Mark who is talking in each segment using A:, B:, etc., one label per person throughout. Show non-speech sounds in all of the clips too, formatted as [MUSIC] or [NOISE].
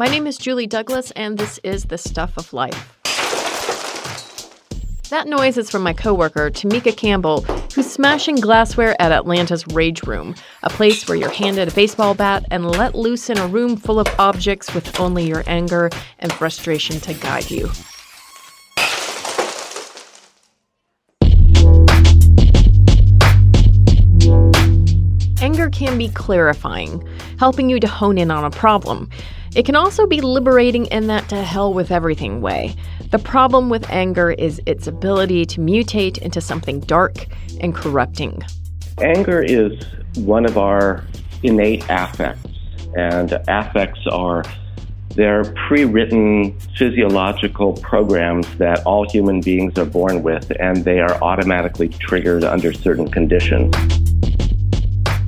A: My name is Julie Douglas, and this is The Stuff of Life. That noise is from my coworker, Tamika Campbell, who's smashing glassware at Atlanta's Rage Room, a place where you're handed a baseball bat and let loose in a room full of objects with only your anger and frustration to guide you. Anger can be clarifying, helping you to hone in on a problem. It can also be liberating in that to hell with everything way. The problem with anger is its ability to mutate into something dark and corrupting.
B: Anger is one of our innate affects, and affects are they're pre-written physiological programs that all human beings are born with, and they are automatically triggered under certain conditions.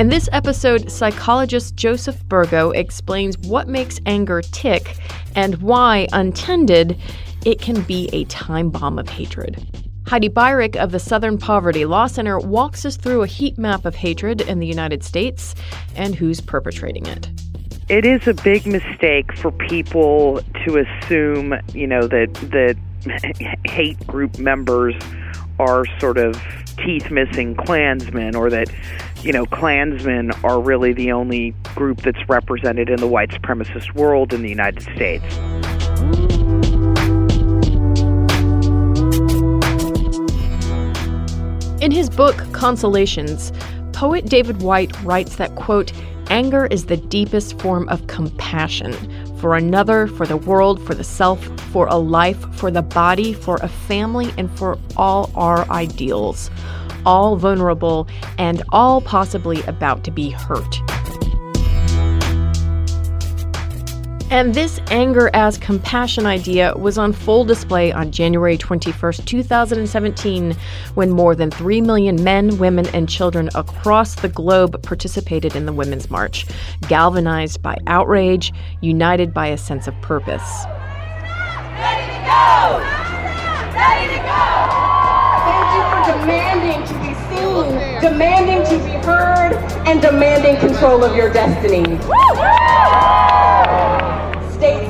A: In this episode, psychologist Joseph Burgo explains what makes anger tick and why, untended, it can be a time bomb of hatred. Heidi Beirich of the Southern Poverty Law Center walks us through a heat map of hatred in the United States and who's perpetrating it.
C: It is a big mistake for people to assume, you know, that that [LAUGHS] hate group members are sort of teeth missing Klansmen or that, you know, Klansmen are really the only group that's represented in the white supremacist world in the United States.
A: In his book, Consolations, poet David Whyte writes that, quote, anger is the deepest form of compassion for another, for the world, for the self, for a life, for the body, for a family, and for all our ideals, all vulnerable and all possibly about to be hurt. And this anger as compassion idea was on full display on January 21st, 2017, when more than 3 million men, women, and children across the globe participated in the Women's March, galvanized by outrage, united by a sense of purpose.
D: Ready to go! Ready to go!
E: Thank you for demanding to be seen, demanding to be heard, and demanding control of your destiny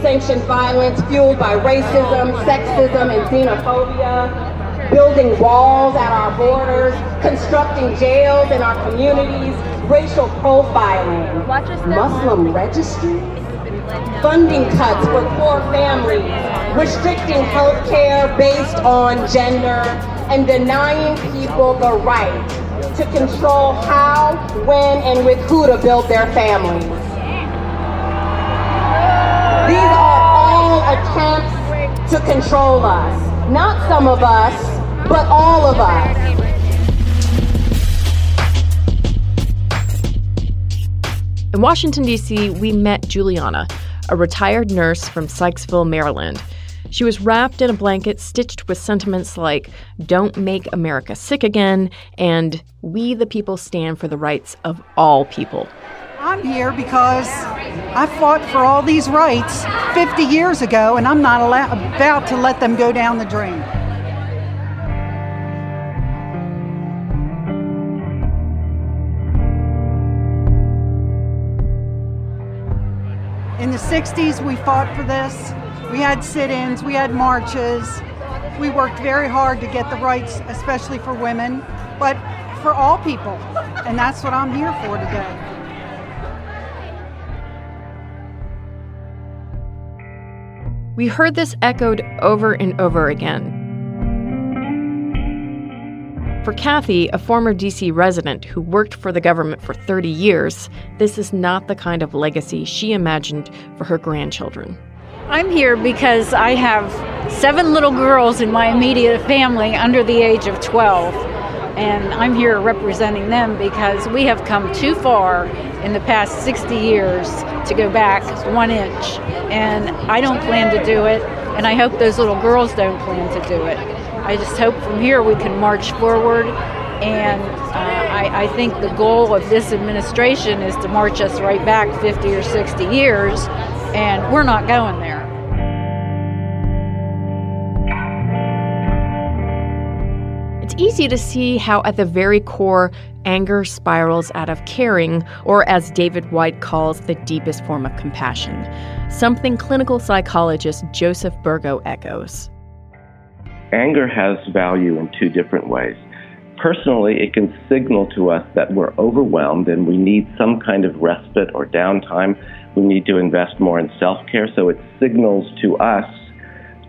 E: state-sanctioned violence fueled by racism, sexism, and xenophobia, building walls at our borders, constructing jails in our communities, racial profiling, Muslim registries, funding cuts for poor families, restricting health care based on gender, and denying people the right to control how, when, and with who to build their families. To control us. Not some of us, but all of us.
A: In Washington, D.C., we met Juliana, a retired nurse from Sykesville, Maryland. She was wrapped in a blanket stitched with sentiments like, Don't make America sick again, and We the people stand for the rights of all people.
F: I'm here because I fought for all these rights 50 years ago, and I'm not allow- about to let them go down the drain. In the 60s, we fought for this. We had sit ins, we had marches. We worked very hard to get the rights, especially for women, but for all people. And that's what I'm here for today.
A: We heard this echoed over and over again. For Kathy, a former DC resident who worked for the government for 30 years, this is not the kind of legacy she imagined for her grandchildren.
G: I'm here because I have seven little girls in my immediate family under the age of 12. And I'm here representing them because we have come too far in the past 60 years to go back one inch. And I don't plan to do it, and I hope those little girls don't plan to do it. I just hope from here we can march forward. And uh, I, I think the goal of this administration is to march us right back 50 or 60 years, and we're not going there.
A: It's easy to see how, at the very core, anger spirals out of caring, or as David Whyte calls, the deepest form of compassion. Something clinical psychologist Joseph Burgo echoes.
B: Anger has value in two different ways. Personally, it can signal to us that we're overwhelmed and we need some kind of respite or downtime. We need to invest more in self care. So it signals to us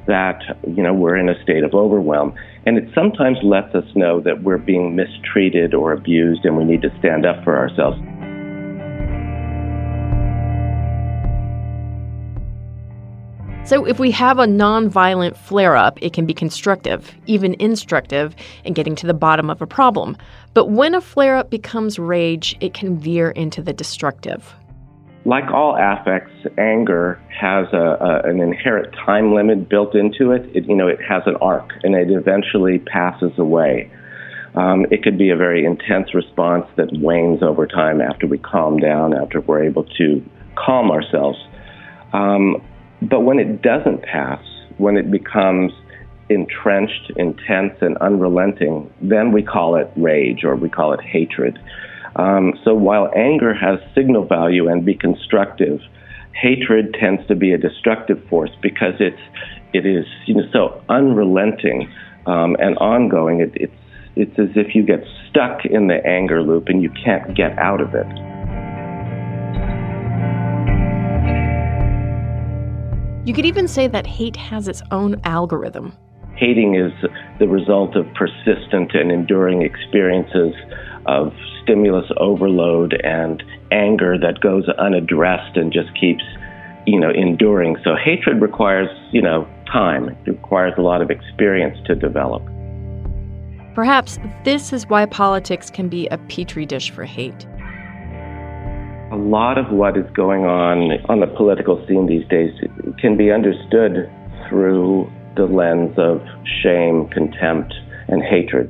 B: that you know we're in a state of overwhelm and it sometimes lets us know that we're being mistreated or abused and we need to stand up for ourselves
A: So, if we have a nonviolent flare up, it can be constructive, even instructive, in getting to the bottom of a problem. But when a flare up becomes rage, it can veer into the destructive.
B: Like all affects, anger has a, a, an inherent time limit built into it. it. You know, it has an arc, and it eventually passes away. Um, it could be a very intense response that wanes over time after we calm down, after we're able to calm ourselves. Um, but when it doesn't pass, when it becomes entrenched, intense, and unrelenting, then we call it rage or we call it hatred. Um, so while anger has signal value and be constructive, hatred tends to be a destructive force because it's it is you know so unrelenting um, and ongoing. It, it's it's as if you get stuck in the anger loop and you can't get out of it.
A: You could even say that hate has its own algorithm.
B: Hating is the result of persistent and enduring experiences of stimulus overload and anger that goes unaddressed and just keeps, you know, enduring. So hatred requires, you know, time. It requires a lot of experience to develop.
A: Perhaps this is why politics can be a petri dish for hate.
B: A lot of what is going on on the political scene these days can be understood through the lens of shame, contempt, and hatred.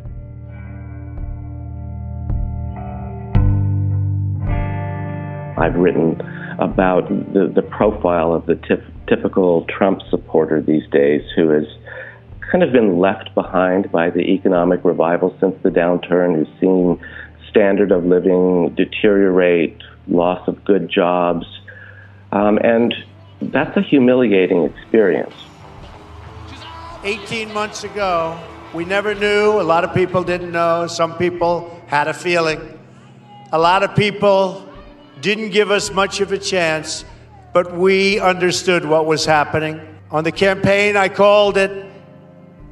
B: I've written about the, the profile of the typical Trump supporter these days who has kind of been left behind by the economic revival since the downturn, who's seen standard of living deteriorate, loss of good jobs, um, and that's a humiliating experience.
H: 18 months ago, we never knew. A lot of people didn't know. Some people had a feeling. A lot of people didn't give us much of a chance, but we understood what was happening. On the campaign, I called it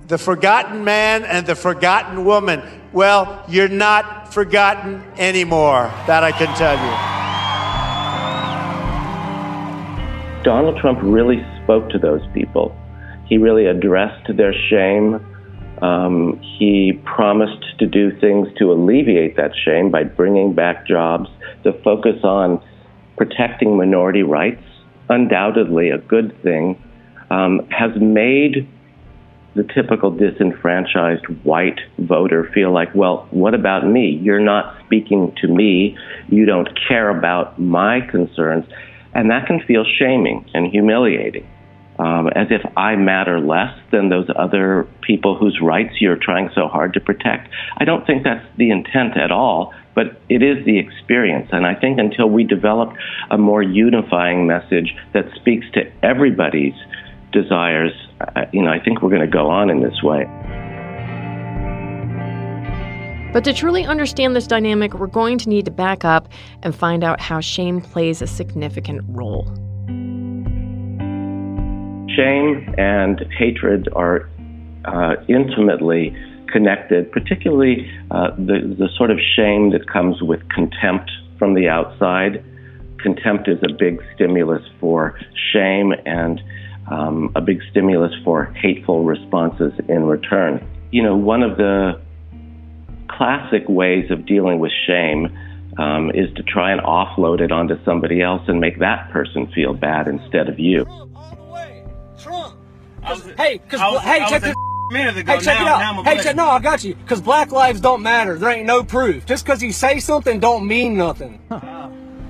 H: the forgotten man and the forgotten woman. Well, you're not forgotten anymore, that I can tell
B: you. Donald Trump really spoke to those people. He really addressed their shame. Um, he promised to do things to alleviate that shame by bringing back jobs to focus on protecting minority rights, undoubtedly a good thing, um, has made the typical disenfranchised white voter feel like, well, what about me? You're not speaking to me. You don't care about my concerns. And that can feel shaming and humiliating, um, as if I matter less than those other people whose rights you're trying so hard to protect. I don't think that's the intent at all, but it is the experience. And I think until we develop a more unifying message that speaks to everybody's desires, uh, you know, I think we're going to go on in this way.
A: But to truly understand this dynamic, we're going to need to back up and find out how shame plays a significant role.
B: Shame and hatred are uh, intimately connected, particularly uh, the, the sort of shame that comes with contempt from the outside. Contempt is a big stimulus for shame and um, a big stimulus for hateful responses in return. You know, one of the classic ways of dealing with shame um, is to try and offload it onto somebody else and make that person feel bad instead of you.
I: Trump. hey, cause hey, check this. Minute ago. Hey, check now, it out. Hey, check, no, I got you. Cause black lives don't matter. There ain't no proof. Just cause you say something don't mean nothing.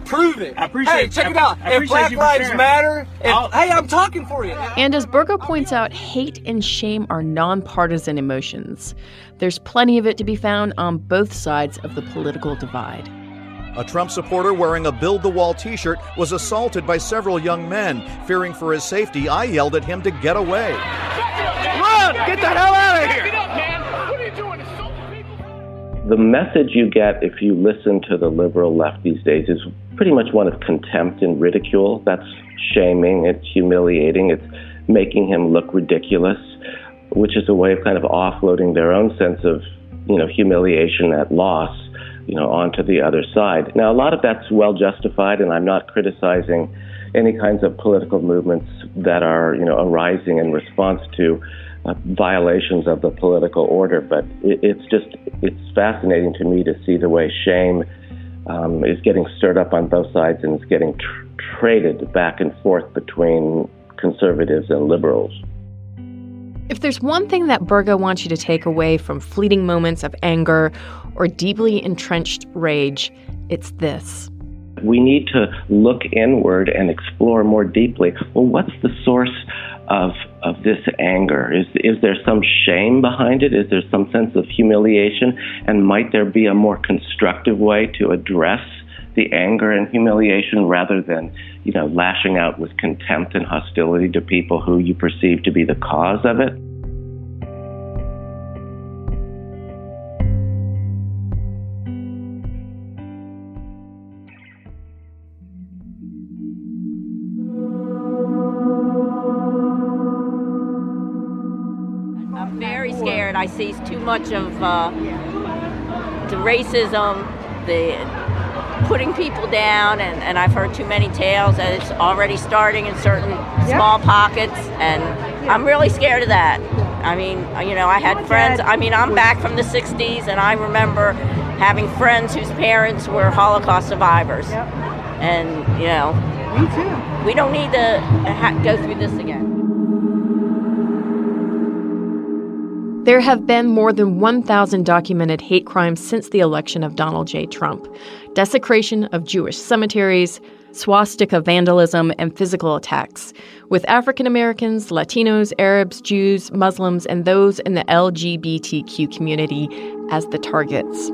I: prove it. I appreciate. It. Hey, check I, it out. if Black Lives Matter, if, hey, I'm talking for you.
A: And as Burgo points out, hate and shame are nonpartisan emotions. There's plenty of it to be found on both sides of the political divide.
J: A Trump supporter wearing a Build the Wall t shirt was assaulted by several young men. Fearing for his safety, I yelled at him to get away.
I: Run! Get the hell out of here!
B: The message you get if you listen to the liberal left these days is pretty much one of contempt and ridicule. That's shaming, it's humiliating, it's making him look ridiculous, which is a way of kind of offloading their own sense of, you know, humiliation at loss, you know, onto the other side. Now, a lot of that's well justified, and I'm not criticizing any kinds of political movements that are, you know, arising in response to uh, violations of the political order. But it, it's just, it's fascinating to me to see the way shame um, is getting stirred up on both sides and is getting tr- traded back and forth between conservatives and liberals.
A: If there's one thing that Burgo wants you to take away from fleeting moments of anger or deeply entrenched rage, it's this.
B: We need to look inward and explore more deeply. Well, what's the source of of this anger? Is is there some shame behind it? Is there some sense of humiliation? And might there be a more constructive way to address the anger and humiliation rather than, you know, lashing out with contempt and hostility to people who you perceive to be the cause of it?
K: I see too much of uh, the racism, the putting people down, and, and I've heard too many tales that it's already starting in certain small pockets, and I'm really scared of that. I mean, you know, I had oh friends, I mean, I'm back from the 60s, and I remember having friends whose parents were Holocaust survivors. And, you know,
F: me too.
K: We don't need to ha- go through this again.
A: There have been more than 1,000 documented hate crimes since the election of Donald J. Trump desecration of Jewish cemeteries, swastika vandalism, and physical attacks, with African Americans, Latinos, Arabs, Jews, Muslims, and those in the LGBTQ community as the targets.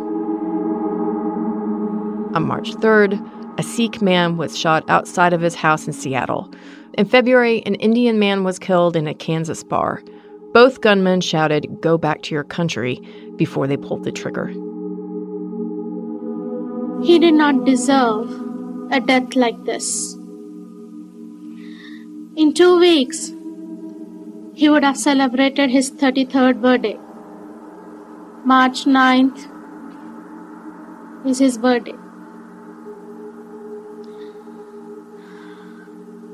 A: On March 3rd, a Sikh man was shot outside of his house in Seattle. In February, an Indian man was killed in a Kansas bar. Both gunmen shouted, Go back to your country, before they pulled the trigger.
L: He did not deserve a death like this. In two weeks, he would have celebrated his 33rd birthday. March 9th is his birthday.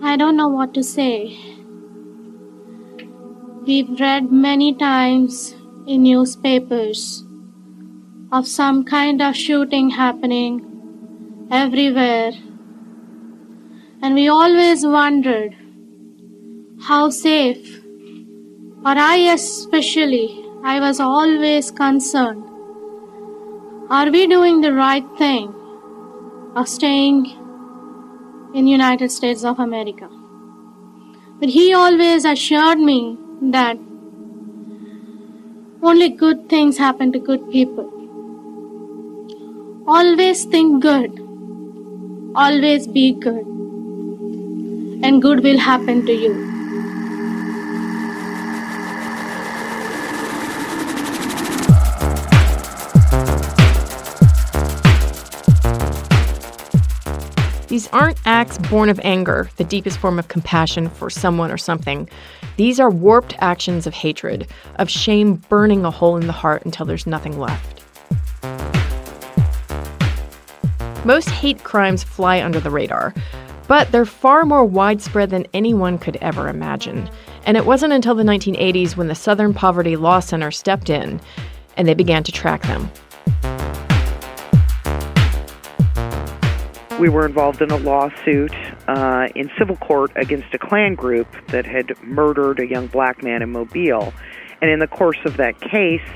L: I don't know what to say. We've read many times in newspapers of some kind of shooting happening everywhere. And we always wondered how safe, or I especially, I was always concerned. Are we doing the right thing of staying in United States of America? But he always assured me that only good things happen to good people. Always think good. Always be good. And good will happen to you.
A: These aren't acts born of anger, the deepest form of compassion for someone or something. These are warped actions of hatred, of shame burning a hole in the heart until there's nothing left. Most hate crimes fly under the radar, but they're far more widespread than anyone could ever imagine. And it wasn't until the 1980s when the Southern Poverty Law Center stepped in and they began to track them.
C: we were involved in a lawsuit uh, in civil court against a Klan group that had murdered a young black man in Mobile. And in the course of that case,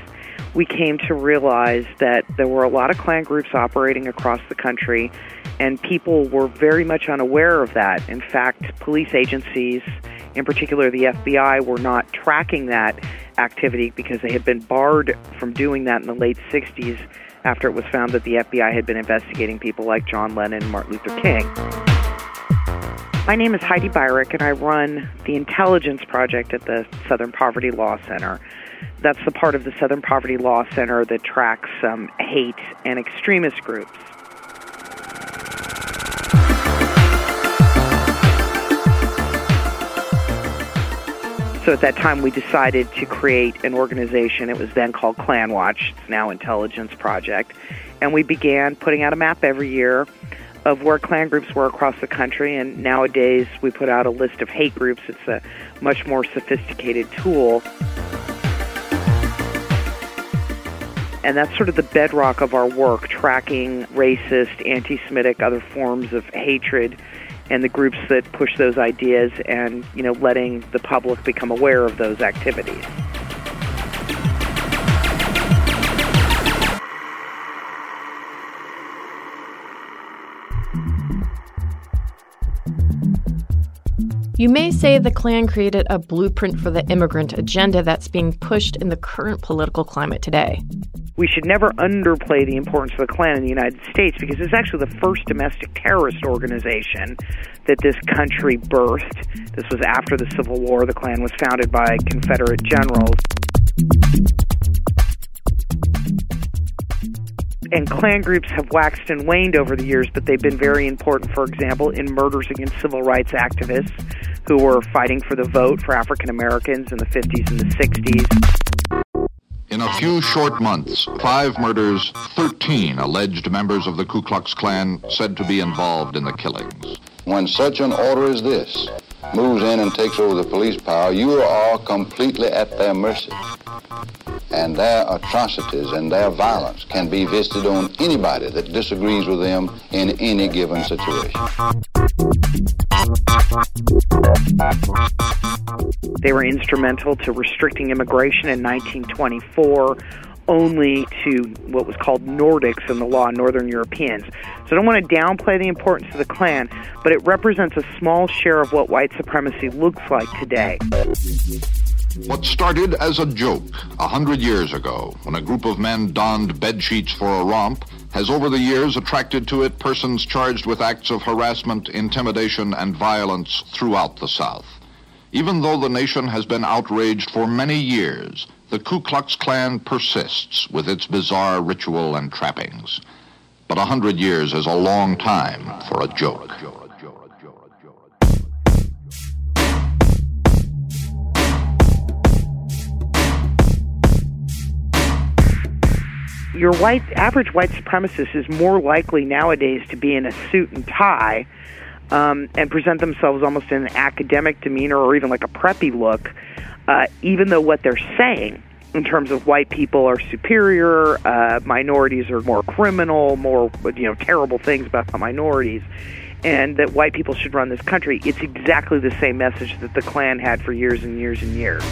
C: we came to realize that there were a lot of Klan groups operating across the country, and people were very much unaware of that. In fact, police agencies, in particular the FBI, were not tracking that activity because they had been barred from doing that in the late 60s after it was found that the FBI had been investigating people like John Lennon and Martin Luther King. My name is Heidi Beirich, and I run the Intelligence Project at the Southern Poverty Law Center. That's the part of the Southern Poverty Law Center that tracks um, hate and extremist groups. So at that time, we decided to create an organization. It was then called Klan Watch. It's now Intelligence Project. And we began putting out a map every year of where Klan groups were across the country. And nowadays, we put out a list of hate groups. It's a much more sophisticated tool. And that's sort of the bedrock of our work, tracking racist, anti Semitic, other forms of hatred and the groups that push those ideas and you know letting the public become aware of those activities.
A: You may say the Klan created a blueprint for the immigrant agenda that's being pushed in the current political climate today.
C: We should never underplay the importance of the Klan in the United States because it's actually the first domestic terrorist organization that this country birthed. This was after the Civil War. The Klan was founded by Confederate generals. and Klan groups have waxed and waned over the years, but they've been very important, for example, in murders against civil rights activists who were fighting for the vote for African Americans in the 50s and the 60s.
M: In a few short months, five murders, 13 alleged members of the Ku Klux Klan said to be involved in the killings.
N: When such an order as this moves in and takes over the police power, you are completely at their mercy and their atrocities and their violence can be visited on anybody that disagrees with them in any given situation.
C: They were instrumental to restricting immigration in 1924 only to what was called Nordics in the law, Northern Europeans. So I don't want to downplay the importance of the Klan, but it represents a small share of what white supremacy looks like today.
M: What started as a joke a hundred years ago, when a group of men donned bed sheets for a romp, has over the years attracted to it persons charged with acts of harassment, intimidation, and violence throughout the South. Even though the nation has been outraged for many years, the Ku Klux Klan persists with its bizarre ritual and trappings. But a hundred years is a long time for a joke.
C: Your white average white supremacist is more likely nowadays to be in a suit and tie um, and present themselves almost in an academic demeanor or even like a preppy look, uh, even though what they're saying in terms of white people are superior, uh, minorities are more criminal, more you know terrible things about minorities. and that white people should run this country, it's exactly the same message that the Klan had for years and years and years.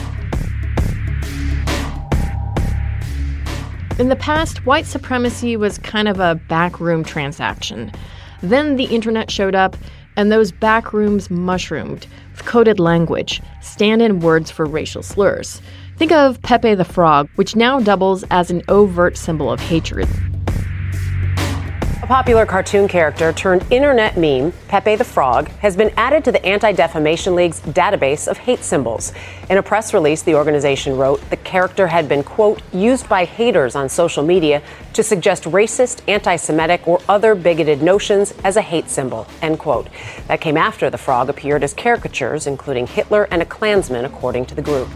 A: In the past, white supremacy was kind of a backroom transaction. Then the internet showed up, and those backrooms mushroomed with coded language, stand in words for racial slurs. Think of Pepe the Frog, which now doubles as an overt symbol of hatred.
O: A popular cartoon character turned internet meme, Pepe the Frog, has been added to the Anti Defamation League's database of hate symbols. In a press release, the organization wrote the character had been, quote, used by haters on social media to suggest racist, anti Semitic, or other bigoted notions as a hate symbol, end quote. That came after the frog appeared as caricatures, including Hitler and a Klansman, according to the group.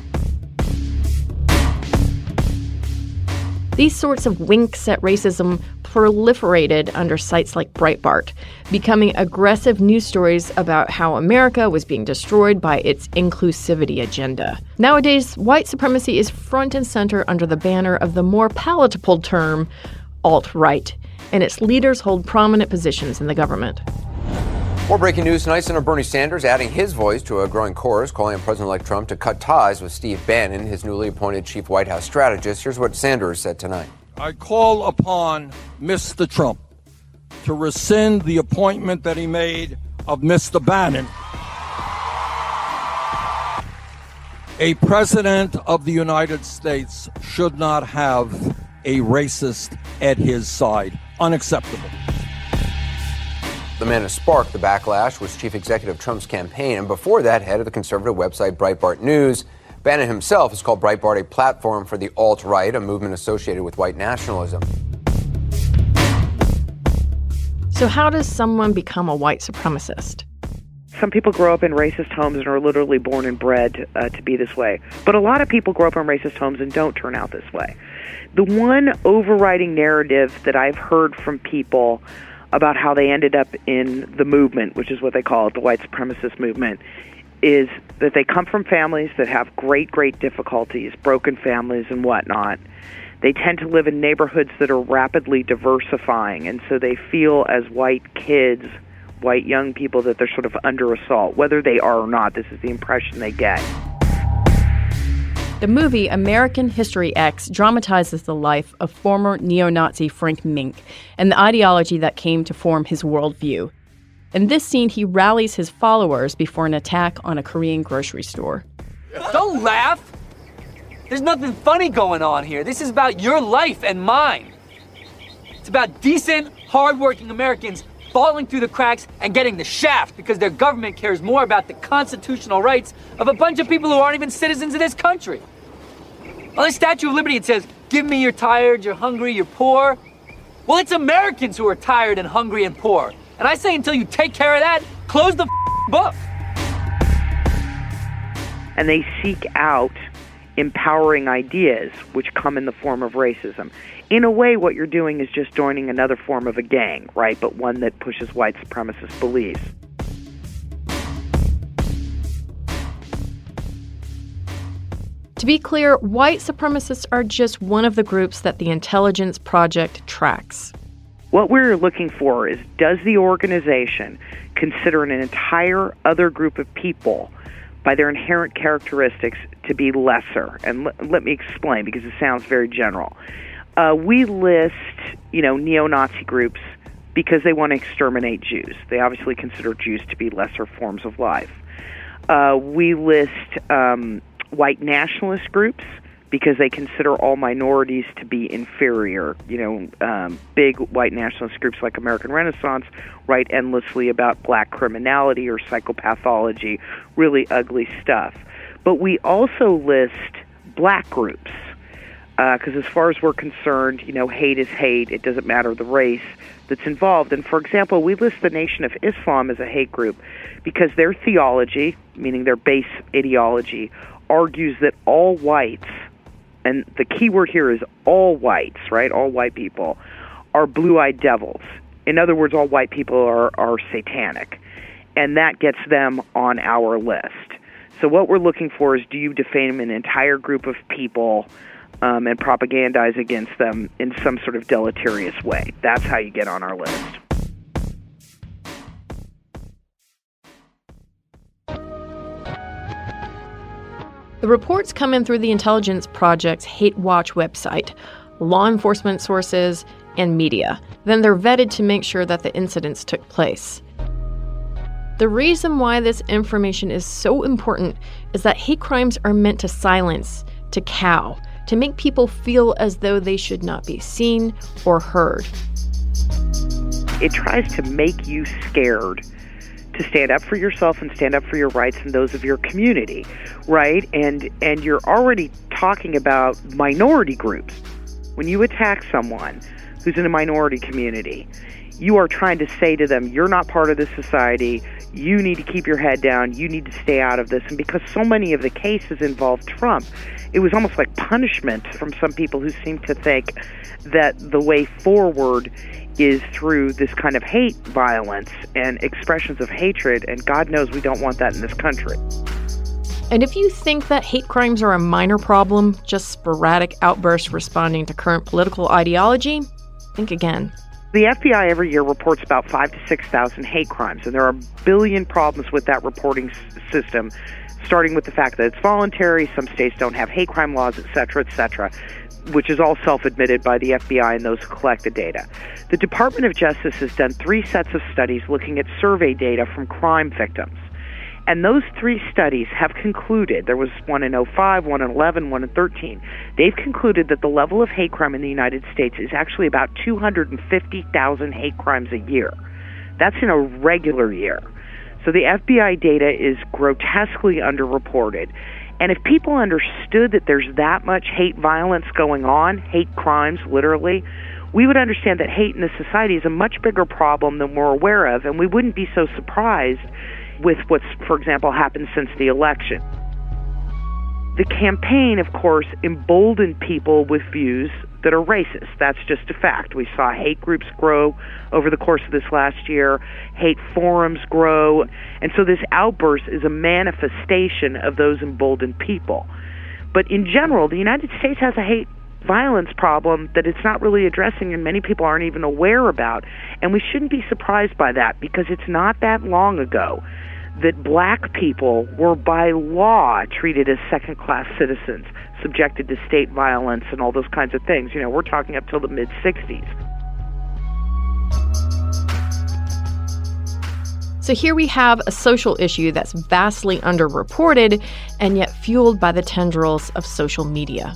A: These sorts of winks at racism proliferated under sites like Breitbart, becoming aggressive news stories about how America was being destroyed by its inclusivity agenda. Nowadays, white supremacy is front and center under the banner of the more palatable term alt right, and its leaders hold prominent positions in the government.
P: More breaking news tonight. Senator Bernie Sanders adding his voice to a growing chorus calling on President elect Trump to cut ties with Steve Bannon, his newly appointed chief White House strategist. Here's what Sanders said tonight.
Q: I call upon Mr. Trump to rescind the appointment that he made of Mr. Bannon. A president of the United States should not have a racist at his side. Unacceptable.
P: The man who sparked the backlash was Chief Executive Trump's campaign, and before that, head of the conservative website Breitbart News. Bannon himself has called Breitbart a platform for the alt right, a movement associated with white nationalism.
A: So, how does someone become a white supremacist?
C: Some people grow up in racist homes and are literally born and bred uh, to be this way. But a lot of people grow up in racist homes and don't turn out this way. The one overriding narrative that I've heard from people about how they ended up in the movement, which is what they call it, the white supremacist movement, is that they come from families that have great, great difficulties, broken families and whatnot. They tend to live in neighborhoods that are rapidly diversifying, and so they feel as white kids, white young people, that they're sort of under assault. Whether they are or not, this is the impression they get.
A: The movie American History X dramatizes the life of former neo Nazi Frank Meeink and the ideology that came to form his worldview. In this scene, he rallies his followers before an attack on a Korean grocery store.
R: Don't laugh! There's nothing funny going on here. This is about your life and mine. It's about decent, hardworking Americans falling through the cracks and getting the shaft because their government cares more about the constitutional rights of a bunch of people who aren't even citizens of this country. On the Statue of Liberty, it says, Give me you're tired, you're hungry, you're poor. Well, it's Americans who are tired and hungry and poor. And I say until you take care of that, close the book.
C: And they seek out empowering ideas which come in the form of racism. In a way, what you're doing is just joining another form of a gang, right? But one that pushes white supremacist beliefs.
A: To be clear, white supremacists are just one of the groups that the Intelligence Project tracks.
C: What we're looking for is does the organization consider an entire other group of people by their inherent characteristics to be lesser? And l- let me explain because it sounds very general. Uh, we list, you know, neo-Nazi groups because they want to exterminate Jews. They obviously consider Jews to be lesser forms of life. Uh, we list um, white nationalist groups because they consider all minorities to be inferior. You know, um, big white nationalist groups like American Renaissance write endlessly about black criminality or psychopathology, really ugly stuff. But we also list black groups because, uh, as far as we're concerned, you know, hate is hate. It doesn't matter the race that's involved. And for example, we list the Nation of Islam as a hate group because their theology, meaning their base ideology, argues that all whites and the key word here is all whites, right? All white people are blue-eyed devils. In other words, all white people are are satanic, and that gets them on our list. So what we're looking for is do you defame an entire group of people um, and propagandize against them in some sort of deleterious way? That's how you get on our list.
A: The reports come in through the Intelligence Project's Hate Watch website, law enforcement sources, and media. Then they're vetted to make sure that the incidents took place. The reason why this information is so important is that hate crimes are meant to silence, to cow, to make people feel as though they should not be seen or heard.
C: It tries to make you scared to stand up for yourself and stand up for your rights and those of your community, right? And and you're already talking about minority groups. When you attack someone who's in a minority community, you are trying to say to them, you're not part of this society. You need to keep your head down. You need to stay out of this. And because so many of the cases involved Trump, it was almost like punishment from some people who seem to think that the way forward is through this kind of hate violence and expressions of hatred. And God knows we don't want that in this country.
A: And if you think that hate crimes are a minor problem, just sporadic outbursts responding to current political ideology, think again.
C: The FBI every year reports about five to 6,000 hate crimes, and there are a billion problems with that reporting s- system, starting with the fact that it's voluntary, some states don't have hate crime laws, et cetera, et cetera, which is all self admitted by the FBI and those who collect the data. The Department of Justice has done three sets of studies looking at survey data from crime victims. And those three studies have concluded there was one in 05, one in 11, one in 13. They've concluded that the level of hate crime in the United States is actually about 250,000 hate crimes a year. That's in a regular year. So the FBI data is grotesquely underreported. And if people understood that there's that much hate violence going on, hate crimes literally, we would understand that hate in the society is a much bigger problem than we're aware of, and we wouldn't be so surprised with what's, for example, happened since the election. The campaign, of course, emboldened people with views that are racist. That's just a fact. We saw hate groups grow over the course of this last year, hate forums grow, and so this outburst is a manifestation of those emboldened people. But in general, the United States has a hate violence problem that it's not really addressing and many people aren't even aware about. And we shouldn't be surprised by that because it's not that long ago that black people were by law treated as second class citizens, subjected to state violence and all those kinds of things. You know, we're talking up till the mid 60s.
A: So here we have a social issue that's vastly underreported and yet fueled by the tendrils of social media.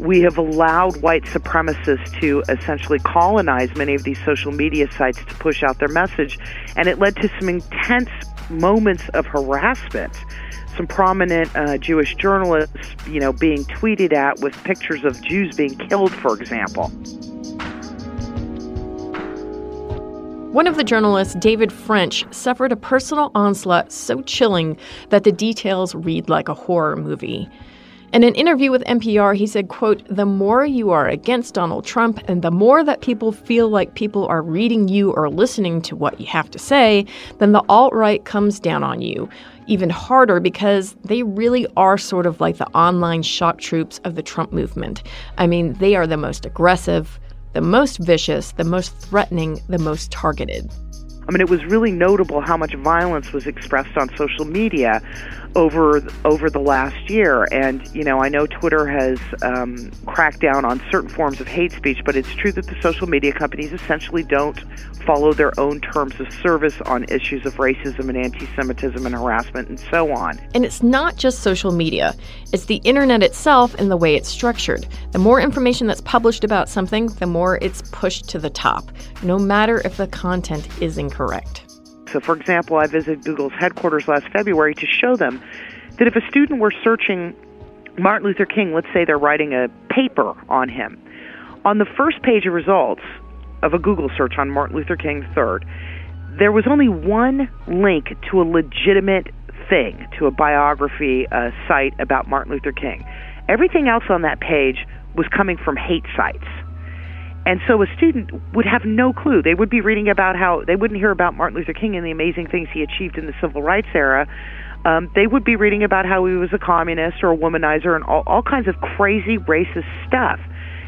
C: We have allowed white supremacists to essentially colonize many of these social media sites to push out their message, and it led to some intense moments of harassment. Some prominent uh, Jewish journalists, you know, being tweeted at with pictures of Jews being killed, for example.
A: One of the journalists, David French, suffered a personal onslaught so chilling that the details read like a horror movie. In an interview with NPR, he said, quote, "The more you are against Donald Trump and the more that people feel like people are reading you or listening to what you have to say, then the alt-right comes down on you." Even harder because they really are sort of like the online shock troops of the Trump movement. I mean, they are the most aggressive, the most vicious, the most threatening, the most targeted.
C: I mean, it was really notable how much violence was expressed on social media over over the last year. And you know, I know Twitter has um, cracked down on certain forms of hate speech, but it's true that the social media companies essentially don't follow their own terms of service on issues of racism and anti-Semitism and harassment and so on.
A: And it's not just social media; it's the internet itself and the way it's structured. The more information that's published about something, the more it's pushed to the top, no matter if the content is incorrect.
C: So, for example, I visited Google's headquarters last February to show them that if a student were searching Martin Luther King, let's say they're writing a paper on him, on the first page of results of a Google search on Martin Luther King III, there was only one link to a legitimate thing, to a biography a site about Martin Luther King. Everything else on that page was coming from hate sites. And so a student would have no clue. They would be reading about how they wouldn't hear about Martin Luther King and the amazing things he achieved in the civil rights era. Um, they would be reading about how he was a communist or a womanizer and all, all kinds of crazy racist stuff.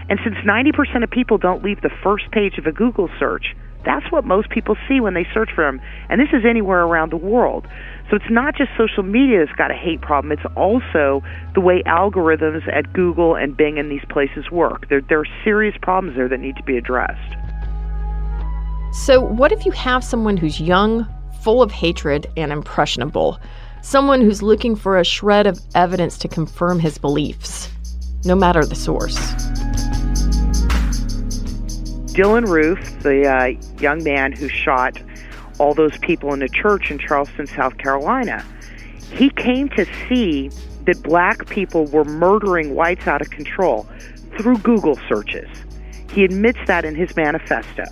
C: And since 90% of people don't leave the first page of a Google search, That's what most people see when they search for him. And this is anywhere around the world. So it's not just social media that's got a hate problem, it's also the way algorithms at Google and Bing and these places work. There, there are serious problems there that need to be addressed.
A: So, what if you have someone who's young, full of hatred, and impressionable? Someone who's looking for a shred of evidence to confirm his beliefs, no matter the source.
C: Dylann Roof, the uh, young man who shot all those people in a church in Charleston, South Carolina, he came to see that black people were murdering whites out of control through Google searches. He admits that in his manifesto.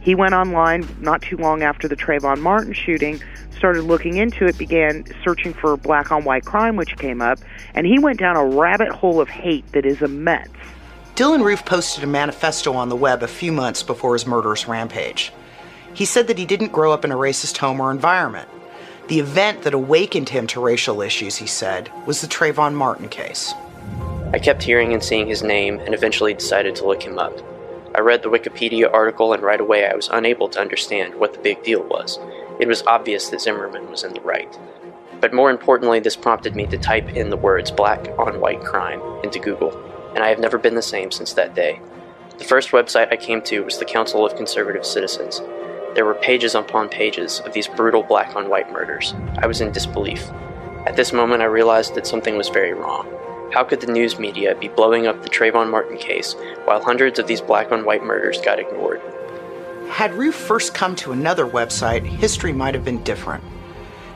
C: He went online not too long after the Trayvon Martin shooting, started looking into it, began searching for black on white crime, which came up, and he went down a rabbit hole of hate that is immense.
S: Dylann Roof posted a manifesto on the web a few months before his murderous rampage. He said that he didn't grow up in a racist home or environment. The event that awakened him to racial issues, he said, was the Trayvon Martin case.
T: I kept hearing and seeing his name and eventually decided to look him up. I read the Wikipedia article and right away I was unable to understand what the big deal was. It was obvious that Zimmerman was in the right. But more importantly, this prompted me to type in the words black on white crime into Google and I have never been the same since that day. The first website I came to was the Council of Conservative Citizens. There were pages upon pages of these brutal black on white murders. I was in disbelief. At this moment, I realized that something was very wrong. How could the news media be blowing up the Trayvon Martin case while hundreds of these black on white murders got ignored?
S: Had Roof first come to another website, history might have been different.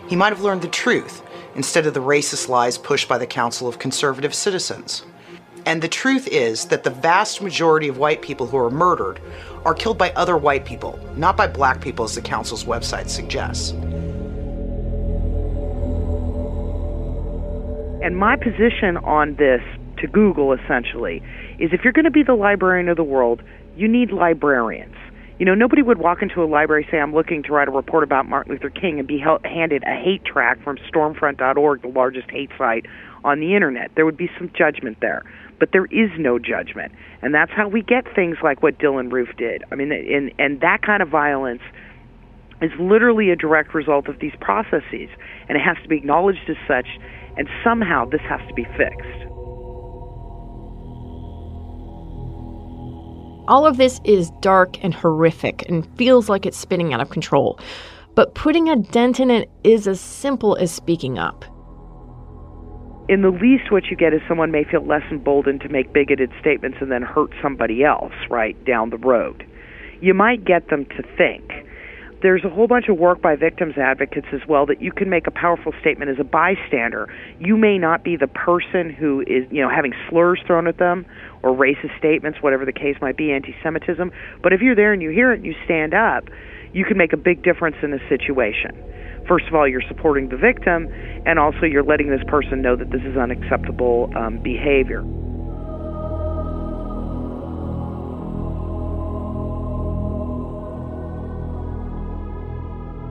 S: He might have learned the truth instead of the racist lies pushed by the Council of Conservative Citizens. And the truth is that the vast majority of white people who are murdered are killed by other white people, not by black people, as the council's website suggests.
C: And my position on this to Google essentially is if you're going to be the librarian of the world, you need librarians. You know, nobody would walk into a library say, I'm looking to write a report about Martin Luther King and be held, handed a hate track from stormfront.org, the largest hate site on the internet. There would be some judgment there but there is no judgment. And that's how we get things like what Dylann Roof did. I mean, and, and that kind of violence is literally a direct result of these processes, and it has to be acknowledged as such, and somehow this has to be fixed.
A: All of this is dark and horrific and feels like it's spinning out of control. But putting a dent in it is as simple as speaking up
C: in the least, what you get is someone may feel less emboldened to make bigoted statements and then hurt somebody else right down the road. You might get them to think. There's a whole bunch of work by victims advocates as well that you can make a powerful statement as a bystander. You may not be the person who is, you know, having slurs thrown at them or racist statements, whatever the case might be, anti-Semitism. But if you're there and you hear it and you stand up, you can make a big difference in a situation first of all, you're supporting the victim, and also you're letting this person know that this is unacceptable um, behavior.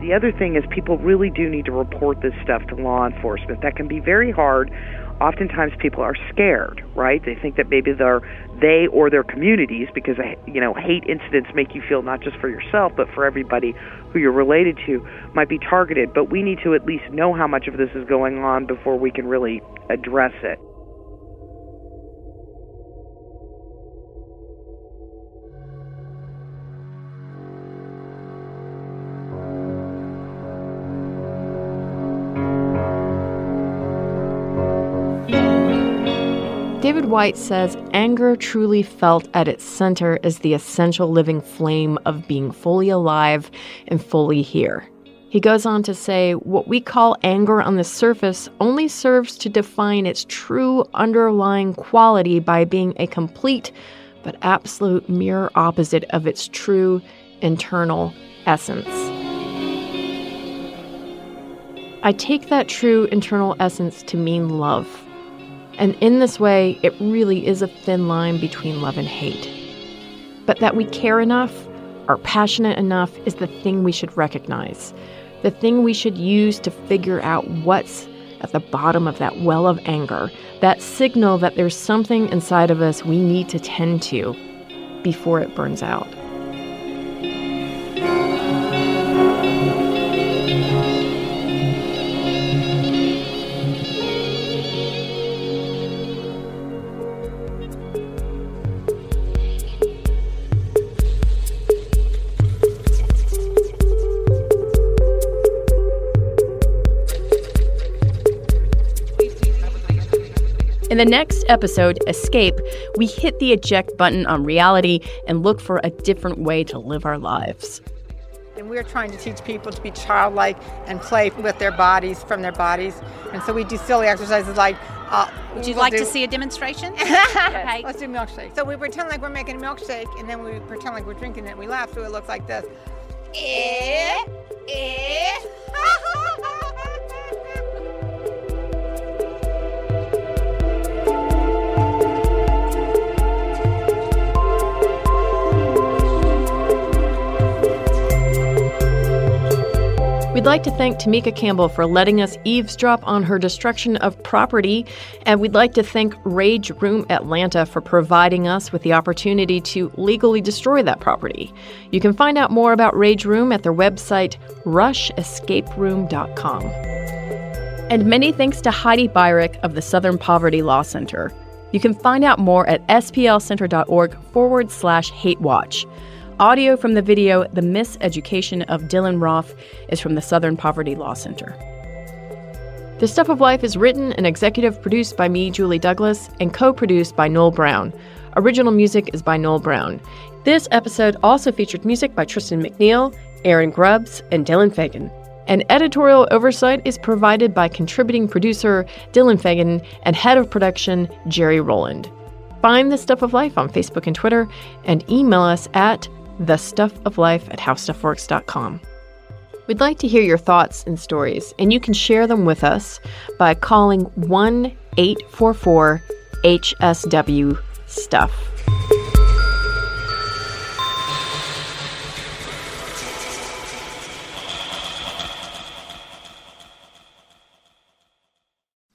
C: The other thing is, people really do need to report this stuff to law enforcement. That can be very hard oftentimes people are scared, right? They think that maybe they're they or their communities, because uh, you know hate incidents make you feel not just for yourself but for everybody who you're related to, might be targeted. But we need to at least know how much of this is going on before we can really address it.
A: David Whyte says anger truly felt at its center is the essential living flame of being fully alive and fully here. He goes on to say, What we call anger on the surface only serves to define its true underlying quality by being a complete but absolute mirror opposite of its true internal essence. I take that true internal essence to mean love. And in this way, it really is a thin line between love and hate. But that we care enough, are passionate enough, is the thing we should recognize. The thing we should use to figure out what's at the bottom of that well of anger, that signal that there's something inside of us we need to tend to before it burns out. In the next episode, Escape, we hit the eject button on reality and look for a different way to live our lives.
U: And we're trying to teach people to be childlike and play with their bodies, from their bodies. And so we do silly exercises like. Uh,
V: Would you
U: we'll
V: like
U: do-
V: to see a demonstration? [LAUGHS]
U: yes, let's do milkshake. So we pretend like we're making a milkshake, and then we pretend like we're drinking it. We laugh, so it looks like this. Eh, [LAUGHS] eh.
A: We'd like to thank Tamika Campbell for letting us eavesdrop on her destruction of property, and we'd like to thank Rage Room Atlanta for providing us with the opportunity to legally destroy that property. You can find out more about Rage Room at their website, rushescaperoom.com. And many thanks to Heidi Beirich of the Southern Poverty Law Center. You can find out more at splcenter.org forward slash hate watch. Audio from the video The Miseducation of Dylann Roof is from the Southern Poverty Law Center. The Stuff of Life is written and executive produced by me, Julie Douglas, and co produced by Noel Brown. Original music is by Noel Brown. This episode also featured music by Tristan McNeil, Aaron Grubbs, and Dylan Fagan. And editorial oversight is provided by contributing producer Dylan Fagan and head of production Jerry Rowland. Find The Stuff of Life on Facebook and Twitter, and email us at thestuffoflife at howstuffworks.com. We'd like to hear your thoughts and stories, and you can share them with us by calling 1 844 HSW Stuff.